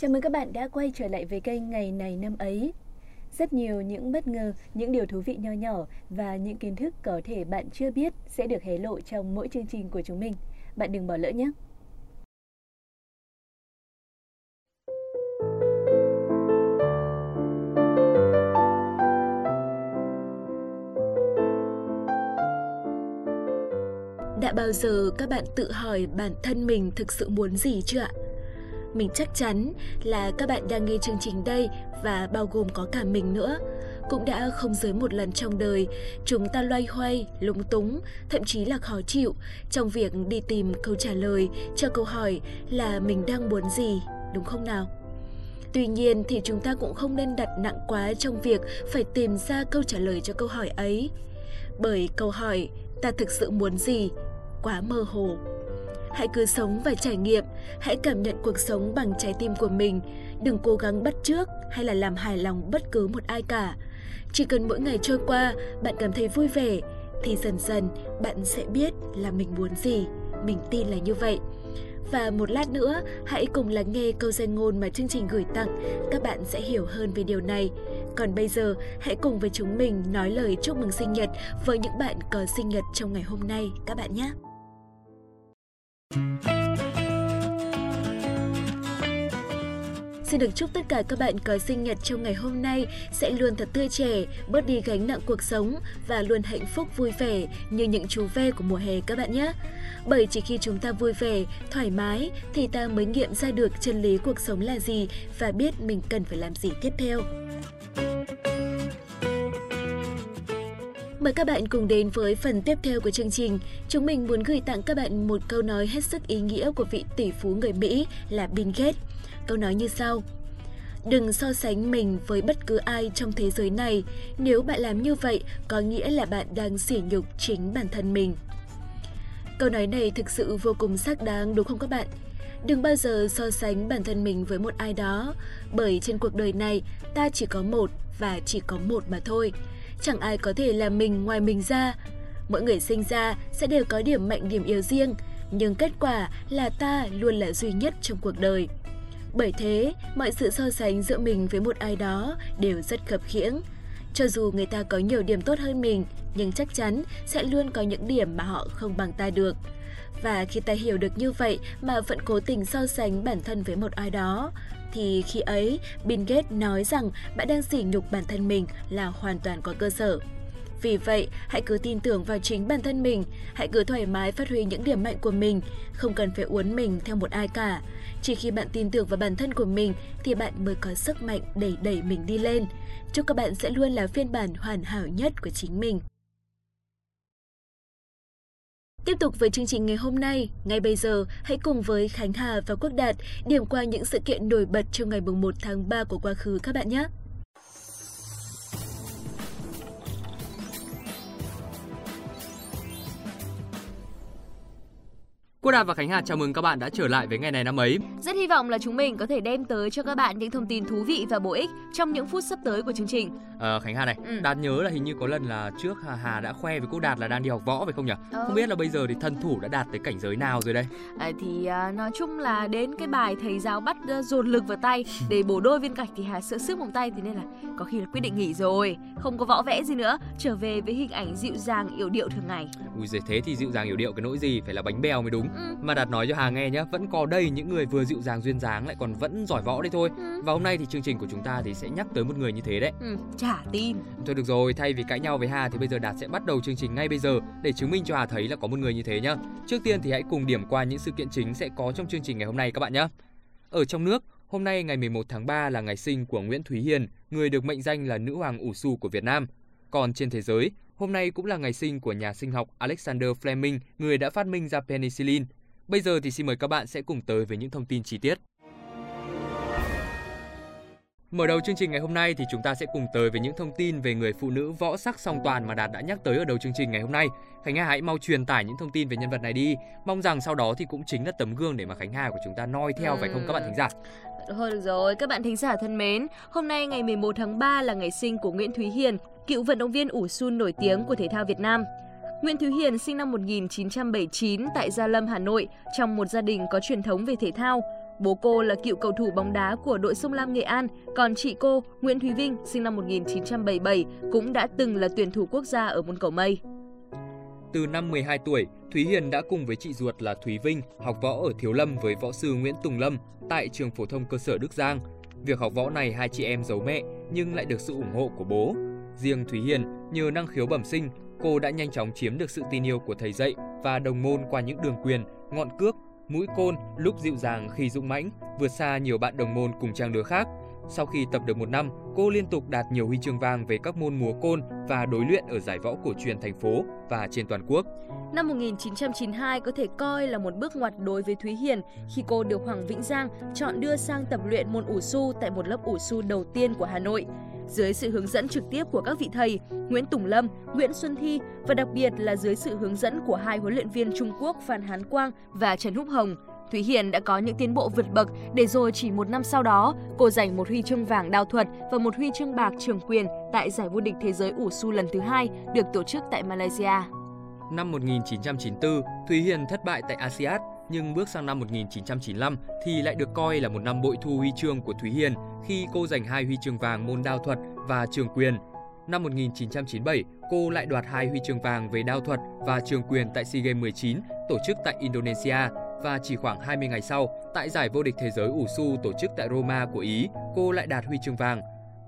Chào mừng các bạn đã quay trở lại với kênh Ngày này năm ấy. Rất nhiều những bất ngờ, những điều thú vị nho nhỏ và những kiến thức có thể bạn chưa biết sẽ được hé lộ trong mỗi chương trình của chúng mình. Bạn đừng bỏ lỡ nhé! Đã bao giờ các bạn tự hỏi bản thân mình thực sự muốn gì chưa ạ? Mình chắc chắn là các bạn đang nghe chương trình đây và bao gồm có cả mình nữa. Cũng đã không dưới một lần trong đời, chúng ta loay hoay, lúng túng, thậm chí là khó chịu trong việc đi tìm câu trả lời cho câu hỏi là mình đang muốn gì, đúng không nào? Tuy nhiên thì chúng ta cũng không nên đặt nặng quá trong việc phải tìm ra câu trả lời cho câu hỏi ấy. Bởi câu hỏi ta thực sự muốn gì quá mơ hồ. Hãy cứ sống và trải nghiệm, hãy cảm nhận cuộc sống bằng trái tim của mình, đừng cố gắng bắt chước hay là làm hài lòng bất cứ một ai cả. Chỉ cần mỗi ngày trôi qua, bạn cảm thấy vui vẻ, thì dần dần bạn sẽ biết là mình muốn gì, mình tin là như vậy. Và một lát nữa, hãy cùng lắng nghe câu danh ngôn mà chương trình gửi tặng, các bạn sẽ hiểu hơn về điều này. Còn bây giờ, hãy cùng với chúng mình nói lời chúc mừng sinh nhật với những bạn có sinh nhật trong ngày hôm nay các bạn nhé. Xin được chúc tất cả các bạn có sinh nhật trong ngày hôm nay sẽ luôn thật tươi trẻ, bớt đi gánh nặng cuộc sống và luôn hạnh phúc vui vẻ như những chú ve của mùa hè các bạn nhé. Bởi chỉ khi chúng ta vui vẻ, thoải mái thì ta mới nghiệm ra được chân lý cuộc sống là gì và biết mình cần phải làm gì tiếp theo. Mời các bạn cùng đến với phần tiếp theo của chương trình. Chúng mình muốn gửi tặng các bạn một câu nói hết sức ý nghĩa của vị tỷ phú người Mỹ là Bill Gates. Câu nói như sau. Đừng so sánh mình với bất cứ ai trong thế giới này. Nếu bạn làm như vậy, có nghĩa là bạn đang sỉ nhục chính bản thân mình. Câu nói này thực sự vô cùng xác đáng đúng không các bạn? Đừng bao giờ so sánh bản thân mình với một ai đó, bởi trên cuộc đời này ta chỉ có một và chỉ có một mà thôi chẳng ai có thể là mình ngoài mình ra. Mỗi người sinh ra sẽ đều có điểm mạnh điểm yếu riêng, nhưng kết quả là ta luôn là duy nhất trong cuộc đời. Bởi thế, mọi sự so sánh giữa mình với một ai đó đều rất khập khiễng. Cho dù người ta có nhiều điểm tốt hơn mình, nhưng chắc chắn sẽ luôn có những điểm mà họ không bằng ta được. Và khi ta hiểu được như vậy mà vẫn cố tình so sánh bản thân với một ai đó, thì khi ấy Bill Gates nói rằng bạn đang sỉ nhục bản thân mình là hoàn toàn có cơ sở. Vì vậy, hãy cứ tin tưởng vào chính bản thân mình, hãy cứ thoải mái phát huy những điểm mạnh của mình, không cần phải uốn mình theo một ai cả. Chỉ khi bạn tin tưởng vào bản thân của mình thì bạn mới có sức mạnh đẩy đẩy mình đi lên. Chúc các bạn sẽ luôn là phiên bản hoàn hảo nhất của chính mình. Tiếp tục với chương trình ngày hôm nay, ngay bây giờ hãy cùng với Khánh Hà và Quốc Đạt điểm qua những sự kiện nổi bật trong ngày 1 tháng 3 của quá khứ các bạn nhé. Quốc Đạt và Khánh Hà chào mừng các bạn đã trở lại với ngày này năm ấy. Rất hy vọng là chúng mình có thể đem tới cho các bạn những thông tin thú vị và bổ ích trong những phút sắp tới của chương trình. À, Khánh Hà này, ừ. Đạt nhớ là hình như có lần là trước Hà, Hà đã khoe với cô Đạt là đang đi học võ phải không nhỉ? Ừ. Không biết là bây giờ thì thân thủ đã đạt tới cảnh giới nào rồi đây? À, thì à, nói chung là đến cái bài thầy giáo bắt uh, dồn lực vào tay để bổ đôi viên gạch thì Hà sợ sức vòng tay thì nên là có khi là quyết định nghỉ rồi, không có võ vẽ gì nữa, trở về với hình ảnh dịu dàng yểu điệu thường ngày. Ui giời thế thì dịu dàng yểu điệu cái nỗi gì phải là bánh bèo mới đúng. Ừ. Mà Đạt nói cho Hà nghe nhá, vẫn có đây những người vừa dịu dàng duyên dáng lại còn vẫn giỏi võ đấy thôi. Ừ. Và hôm nay thì chương trình của chúng ta thì sẽ nhắc tới một người như thế đấy. Ừ, chả tin. Thôi được rồi, thay vì cãi nhau với Hà thì bây giờ Đạt sẽ bắt đầu chương trình ngay bây giờ để chứng minh cho Hà thấy là có một người như thế nhá. Trước tiên thì hãy cùng điểm qua những sự kiện chính sẽ có trong chương trình ngày hôm nay các bạn nhé. Ở trong nước, hôm nay ngày 11 tháng 3 là ngày sinh của Nguyễn Thúy Hiền, người được mệnh danh là nữ hoàng ủ su của Việt Nam. Còn trên thế giới, hôm nay cũng là ngày sinh của nhà sinh học Alexander Fleming, người đã phát minh ra penicillin. Bây giờ thì xin mời các bạn sẽ cùng tới với những thông tin chi tiết. Mở đầu chương trình ngày hôm nay thì chúng ta sẽ cùng tới với những thông tin về người phụ nữ võ sắc song toàn mà Đạt đã nhắc tới ở đầu chương trình ngày hôm nay. Khánh Hà hãy mau truyền tải những thông tin về nhân vật này đi. Mong rằng sau đó thì cũng chính là tấm gương để mà Khánh Hà của chúng ta noi theo ừ. phải không các bạn thính giả? Thôi được rồi, các bạn thính giả thân mến, hôm nay ngày 11 tháng 3 là ngày sinh của Nguyễn Thúy Hiền, cựu vận động viên ủ sun nổi tiếng của thể thao Việt Nam. Nguyễn Thúy Hiền sinh năm 1979 tại Gia Lâm, Hà Nội trong một gia đình có truyền thống về thể thao. Bố cô là cựu cầu thủ bóng đá của đội Sông Lam Nghệ An, còn chị cô, Nguyễn Thúy Vinh, sinh năm 1977, cũng đã từng là tuyển thủ quốc gia ở môn cầu mây. Từ năm 12 tuổi, Thúy Hiền đã cùng với chị ruột là Thúy Vinh học võ ở Thiếu Lâm với võ sư Nguyễn Tùng Lâm tại trường phổ thông cơ sở Đức Giang. Việc học võ này hai chị em giấu mẹ nhưng lại được sự ủng hộ của bố. Riêng Thúy Hiền nhờ năng khiếu bẩm sinh, cô đã nhanh chóng chiếm được sự tin yêu của thầy dạy và đồng môn qua những đường quyền, ngọn cước, mũi côn lúc dịu dàng khi dũng mãnh, vượt xa nhiều bạn đồng môn cùng trang lứa khác. Sau khi tập được một năm, cô liên tục đạt nhiều huy chương vàng về các môn múa côn và đối luyện ở giải võ cổ truyền thành phố và trên toàn quốc. Năm 1992 có thể coi là một bước ngoặt đối với Thúy Hiền khi cô được Hoàng Vĩnh Giang chọn đưa sang tập luyện môn ủ su tại một lớp ủ su đầu tiên của Hà Nội. Dưới sự hướng dẫn trực tiếp của các vị thầy Nguyễn Tùng Lâm, Nguyễn Xuân Thi và đặc biệt là dưới sự hướng dẫn của hai huấn luyện viên Trung Quốc Phan Hán Quang và Trần Húc Hồng, Thúy Hiền đã có những tiến bộ vượt bậc để rồi chỉ một năm sau đó, cô giành một huy chương vàng đao thuật và một huy chương bạc trường quyền tại giải vô địch thế giới ủ su lần thứ hai được tổ chức tại Malaysia. Năm 1994, Thúy Hiền thất bại tại ASEAN, nhưng bước sang năm 1995 thì lại được coi là một năm bội thu huy chương của Thúy Hiền khi cô giành hai huy chương vàng môn đao thuật và trường quyền. Năm 1997, cô lại đoạt hai huy chương vàng về đao thuật và trường quyền tại SEA Games 19 tổ chức tại Indonesia và chỉ khoảng 20 ngày sau, tại giải vô địch thế giới ủ su tổ chức tại Roma của Ý, cô lại đạt huy chương vàng,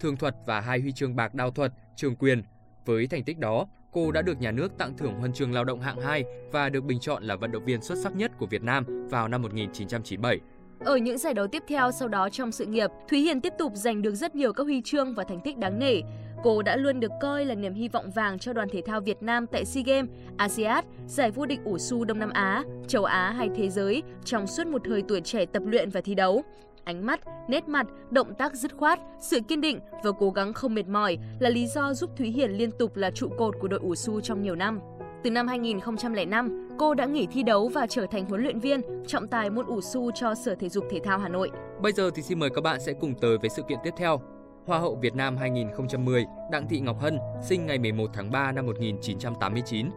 thương thuật và hai huy chương bạc đao thuật, trường quyền. Với thành tích đó, cô đã được nhà nước tặng thưởng huân chương lao động hạng 2 và được bình chọn là vận động viên xuất sắc nhất của Việt Nam vào năm 1997. Ở những giải đấu tiếp theo sau đó trong sự nghiệp, Thúy Hiền tiếp tục giành được rất nhiều các huy chương và thành tích đáng nể. Cô đã luôn được coi là niềm hy vọng vàng cho đoàn thể thao Việt Nam tại SEA Games, ASEAN, giải vô địch ủ su Đông Nam Á, châu Á hay thế giới trong suốt một thời tuổi trẻ tập luyện và thi đấu. Ánh mắt, nét mặt, động tác dứt khoát, sự kiên định và cố gắng không mệt mỏi là lý do giúp Thúy Hiền liên tục là trụ cột của đội ủ su trong nhiều năm. Từ năm 2005, cô đã nghỉ thi đấu và trở thành huấn luyện viên, trọng tài môn ủ su cho Sở Thể dục Thể thao Hà Nội. Bây giờ thì xin mời các bạn sẽ cùng tới với sự kiện tiếp theo. Hoa hậu Việt Nam 2010 Đặng Thị Ngọc Hân sinh ngày 11 tháng 3 năm 1989.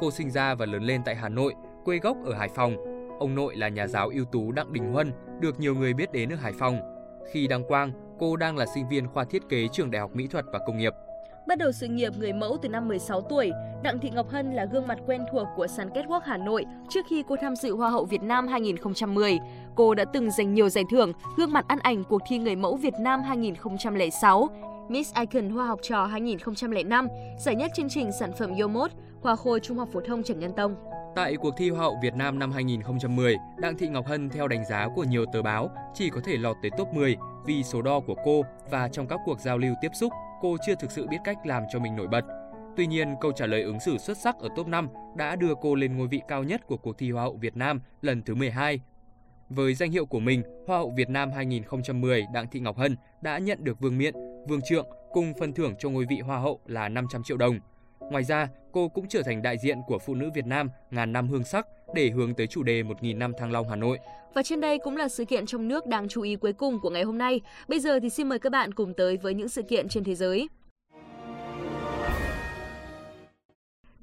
Cô sinh ra và lớn lên tại Hà Nội, quê gốc ở Hải Phòng. Ông nội là nhà giáo ưu tú Đặng Đình Huân, được nhiều người biết đến ở Hải Phòng. Khi đăng quang, cô đang là sinh viên khoa thiết kế trường Đại học Mỹ thuật và Công nghiệp. Bắt đầu sự nghiệp người mẫu từ năm 16 tuổi, Đặng Thị Ngọc Hân là gương mặt quen thuộc của sàn catwalk Hà Nội trước khi cô tham dự Hoa hậu Việt Nam 2010. Cô đã từng giành nhiều giải thưởng, gương mặt ăn ảnh cuộc thi người mẫu Việt Nam 2006, Miss Icon Hoa học trò 2005, giải nhất chương trình sản phẩm Yomot, Hoa khôi Trung học phổ thông Trần Nhân Tông. Tại cuộc thi Hoa hậu Việt Nam năm 2010, Đặng Thị Ngọc Hân theo đánh giá của nhiều tờ báo chỉ có thể lọt tới top 10 vì số đo của cô và trong các cuộc giao lưu tiếp xúc, cô chưa thực sự biết cách làm cho mình nổi bật. Tuy nhiên, câu trả lời ứng xử xuất sắc ở top 5 đã đưa cô lên ngôi vị cao nhất của cuộc thi Hoa hậu Việt Nam lần thứ 12. Với danh hiệu của mình, Hoa hậu Việt Nam 2010 Đặng Thị Ngọc Hân đã nhận được vương miện, vương trượng cùng phần thưởng cho ngôi vị Hoa hậu là 500 triệu đồng. Ngoài ra, cô cũng trở thành đại diện của phụ nữ Việt Nam ngàn năm hương sắc để hướng tới chủ đề 1.000 năm Thăng Long Hà Nội. Và trên đây cũng là sự kiện trong nước đáng chú ý cuối cùng của ngày hôm nay. Bây giờ thì xin mời các bạn cùng tới với những sự kiện trên thế giới.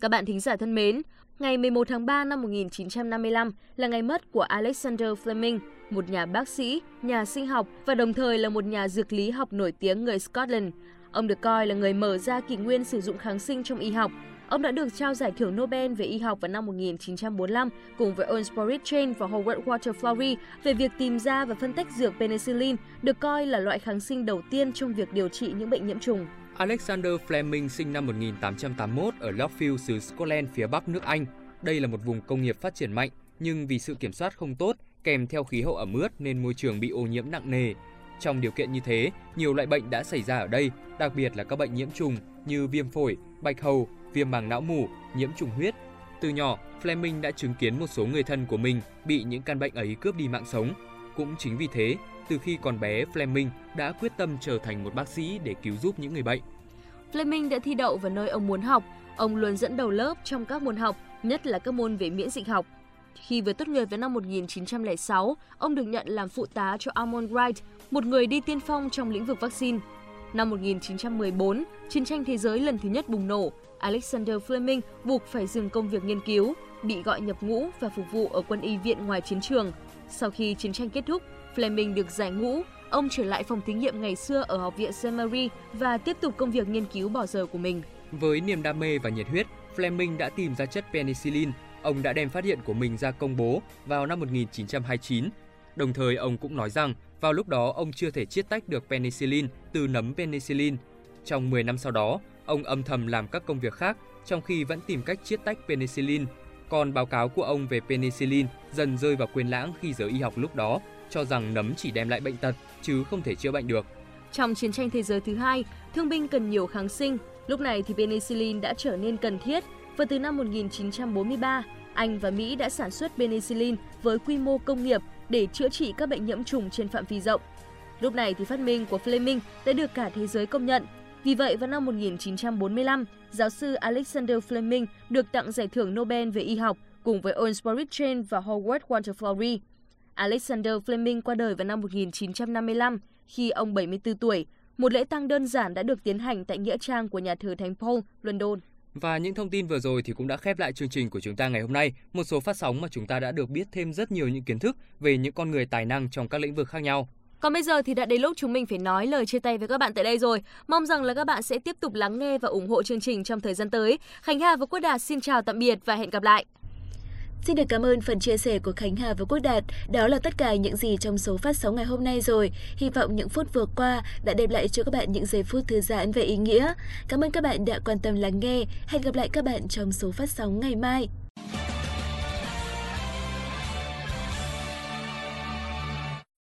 Các bạn thính giả thân mến, ngày 11 tháng 3 năm 1955 là ngày mất của Alexander Fleming, một nhà bác sĩ, nhà sinh học và đồng thời là một nhà dược lý học nổi tiếng người Scotland. Ông được coi là người mở ra kỷ nguyên sử dụng kháng sinh trong y học. Ông đã được trao giải thưởng Nobel về y học vào năm 1945 cùng với Ernst Boris Chain và Howard Walter Florey về việc tìm ra và phân tách dược penicillin, được coi là loại kháng sinh đầu tiên trong việc điều trị những bệnh nhiễm trùng. Alexander Fleming sinh năm 1881 ở Lockfield, xứ Scotland phía bắc nước Anh. Đây là một vùng công nghiệp phát triển mạnh, nhưng vì sự kiểm soát không tốt, kèm theo khí hậu ẩm ướt nên môi trường bị ô nhiễm nặng nề. Trong điều kiện như thế, nhiều loại bệnh đã xảy ra ở đây, đặc biệt là các bệnh nhiễm trùng như viêm phổi, bạch hầu, viêm màng não mủ, nhiễm trùng huyết. Từ nhỏ, Fleming đã chứng kiến một số người thân của mình bị những căn bệnh ấy cướp đi mạng sống. Cũng chính vì thế, từ khi còn bé, Fleming đã quyết tâm trở thành một bác sĩ để cứu giúp những người bệnh. Fleming đã thi đậu vào nơi ông muốn học. Ông luôn dẫn đầu lớp trong các môn học, nhất là các môn về miễn dịch học. Khi vừa tốt nghiệp vào năm 1906, ông được nhận làm phụ tá cho Armand Wright, một người đi tiên phong trong lĩnh vực vaccine. Năm 1914, chiến tranh thế giới lần thứ nhất bùng nổ. Alexander Fleming buộc phải dừng công việc nghiên cứu, bị gọi nhập ngũ và phục vụ ở quân y viện ngoài chiến trường. Sau khi chiến tranh kết thúc, Fleming được giải ngũ, ông trở lại phòng thí nghiệm ngày xưa ở Học viện St. Mary và tiếp tục công việc nghiên cứu bỏ giờ của mình. Với niềm đam mê và nhiệt huyết, Fleming đã tìm ra chất penicillin. Ông đã đem phát hiện của mình ra công bố vào năm 1929. Đồng thời ông cũng nói rằng vào lúc đó ông chưa thể chiết tách được penicillin từ nấm penicillin. Trong 10 năm sau đó, ông âm thầm làm các công việc khác trong khi vẫn tìm cách chiết tách penicillin. Còn báo cáo của ông về penicillin dần rơi vào quên lãng khi giới y học lúc đó cho rằng nấm chỉ đem lại bệnh tật chứ không thể chữa bệnh được. Trong chiến tranh thế giới thứ hai, thương binh cần nhiều kháng sinh. Lúc này thì penicillin đã trở nên cần thiết và từ năm 1943, Anh và Mỹ đã sản xuất penicillin với quy mô công nghiệp để chữa trị các bệnh nhiễm trùng trên phạm vi rộng. Lúc này thì phát minh của Fleming đã được cả thế giới công nhận. Vì vậy vào năm 1945, giáo sư Alexander Fleming được tặng giải thưởng Nobel về y học cùng với Ernst Chain và Howard Walter Florey. Alexander Fleming qua đời vào năm 1955 khi ông 74 tuổi. Một lễ tang đơn giản đã được tiến hành tại nghĩa trang của nhà thờ Thánh Paul, London. Và những thông tin vừa rồi thì cũng đã khép lại chương trình của chúng ta ngày hôm nay. Một số phát sóng mà chúng ta đã được biết thêm rất nhiều những kiến thức về những con người tài năng trong các lĩnh vực khác nhau. Còn bây giờ thì đã đến lúc chúng mình phải nói lời chia tay với các bạn tại đây rồi. Mong rằng là các bạn sẽ tiếp tục lắng nghe và ủng hộ chương trình trong thời gian tới. Khánh Hà và Quốc Đạt xin chào tạm biệt và hẹn gặp lại. Xin được cảm ơn phần chia sẻ của Khánh Hà và Quốc Đạt. Đó là tất cả những gì trong số phát sóng ngày hôm nay rồi. Hy vọng những phút vừa qua đã đem lại cho các bạn những giây phút thư giãn và ý nghĩa. Cảm ơn các bạn đã quan tâm lắng nghe. Hẹn gặp lại các bạn trong số phát sóng ngày mai.